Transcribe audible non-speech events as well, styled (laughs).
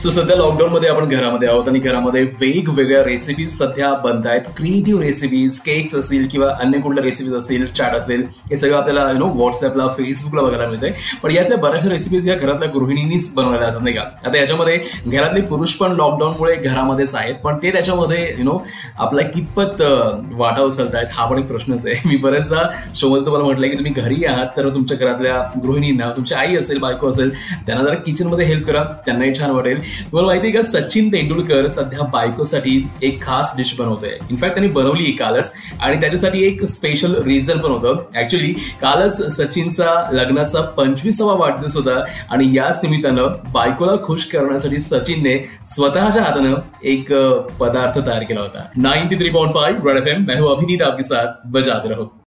So सध्या lockdown मध्ये आपण घरामध्ये आहोत आणि घरामध्ये वेगवेगळ्या रेसिपीज सध्या बनत आहेत. क्रिएटिव्ह रेसिपीज केक्स असतील किंवा अन्य कुठल्या रेसिपीज असतील चॅट असेल हे सगळं आपल्याला यु नो व्हॉट्सअपला फेसबुकला बघायला मिळतंय. पण यातल्या बऱ्याचशा रेसिपीज या घरातल्या गृहिणींनीच बनवलेल्या असतात नाही का? आता याच्यामध्ये घरातले पुरुष पण लॉकडाऊनमुळे घरामध्येच आहेत पण ते त्याच्यामध्ये यु नो आपला कितपत वाटा उचलत आहेत हा पण एक प्रश्नच आहे. (laughs) मी बऱ्याचदा शोमध्ये तुम्हाला म्हटलंय की तुम्ही घरी आहात तर तुमच्या घरातल्या गृहिणींना तुमची आई असेल बायको असेल त्यांना जरा किचनमध्ये हेल्प करा त्यांनाही छान वाटेल. तुम्हाला माहिती आहे का? सचिन तेंडुलकर सध्या बायकोसाठी एक खास डिश बनवतोय. इनफॅक्ट त्यांनी बनवली कालच. आणि त्याच्यासाठी एक स्पेशल रिझन पण होतं. ऍक्च्युली कालच सचिनचा लग्नाचा पंचवीसावा वाढदिवस होता. आणि याच निमित्तानं बायकोला खुश करण्यासाठी सचिनने स्वतःच्या हातानं एक पदार्थ तयार केला होता. Ninety three point five red F M मैं अभिनीत आपके साथ बजाते रहो.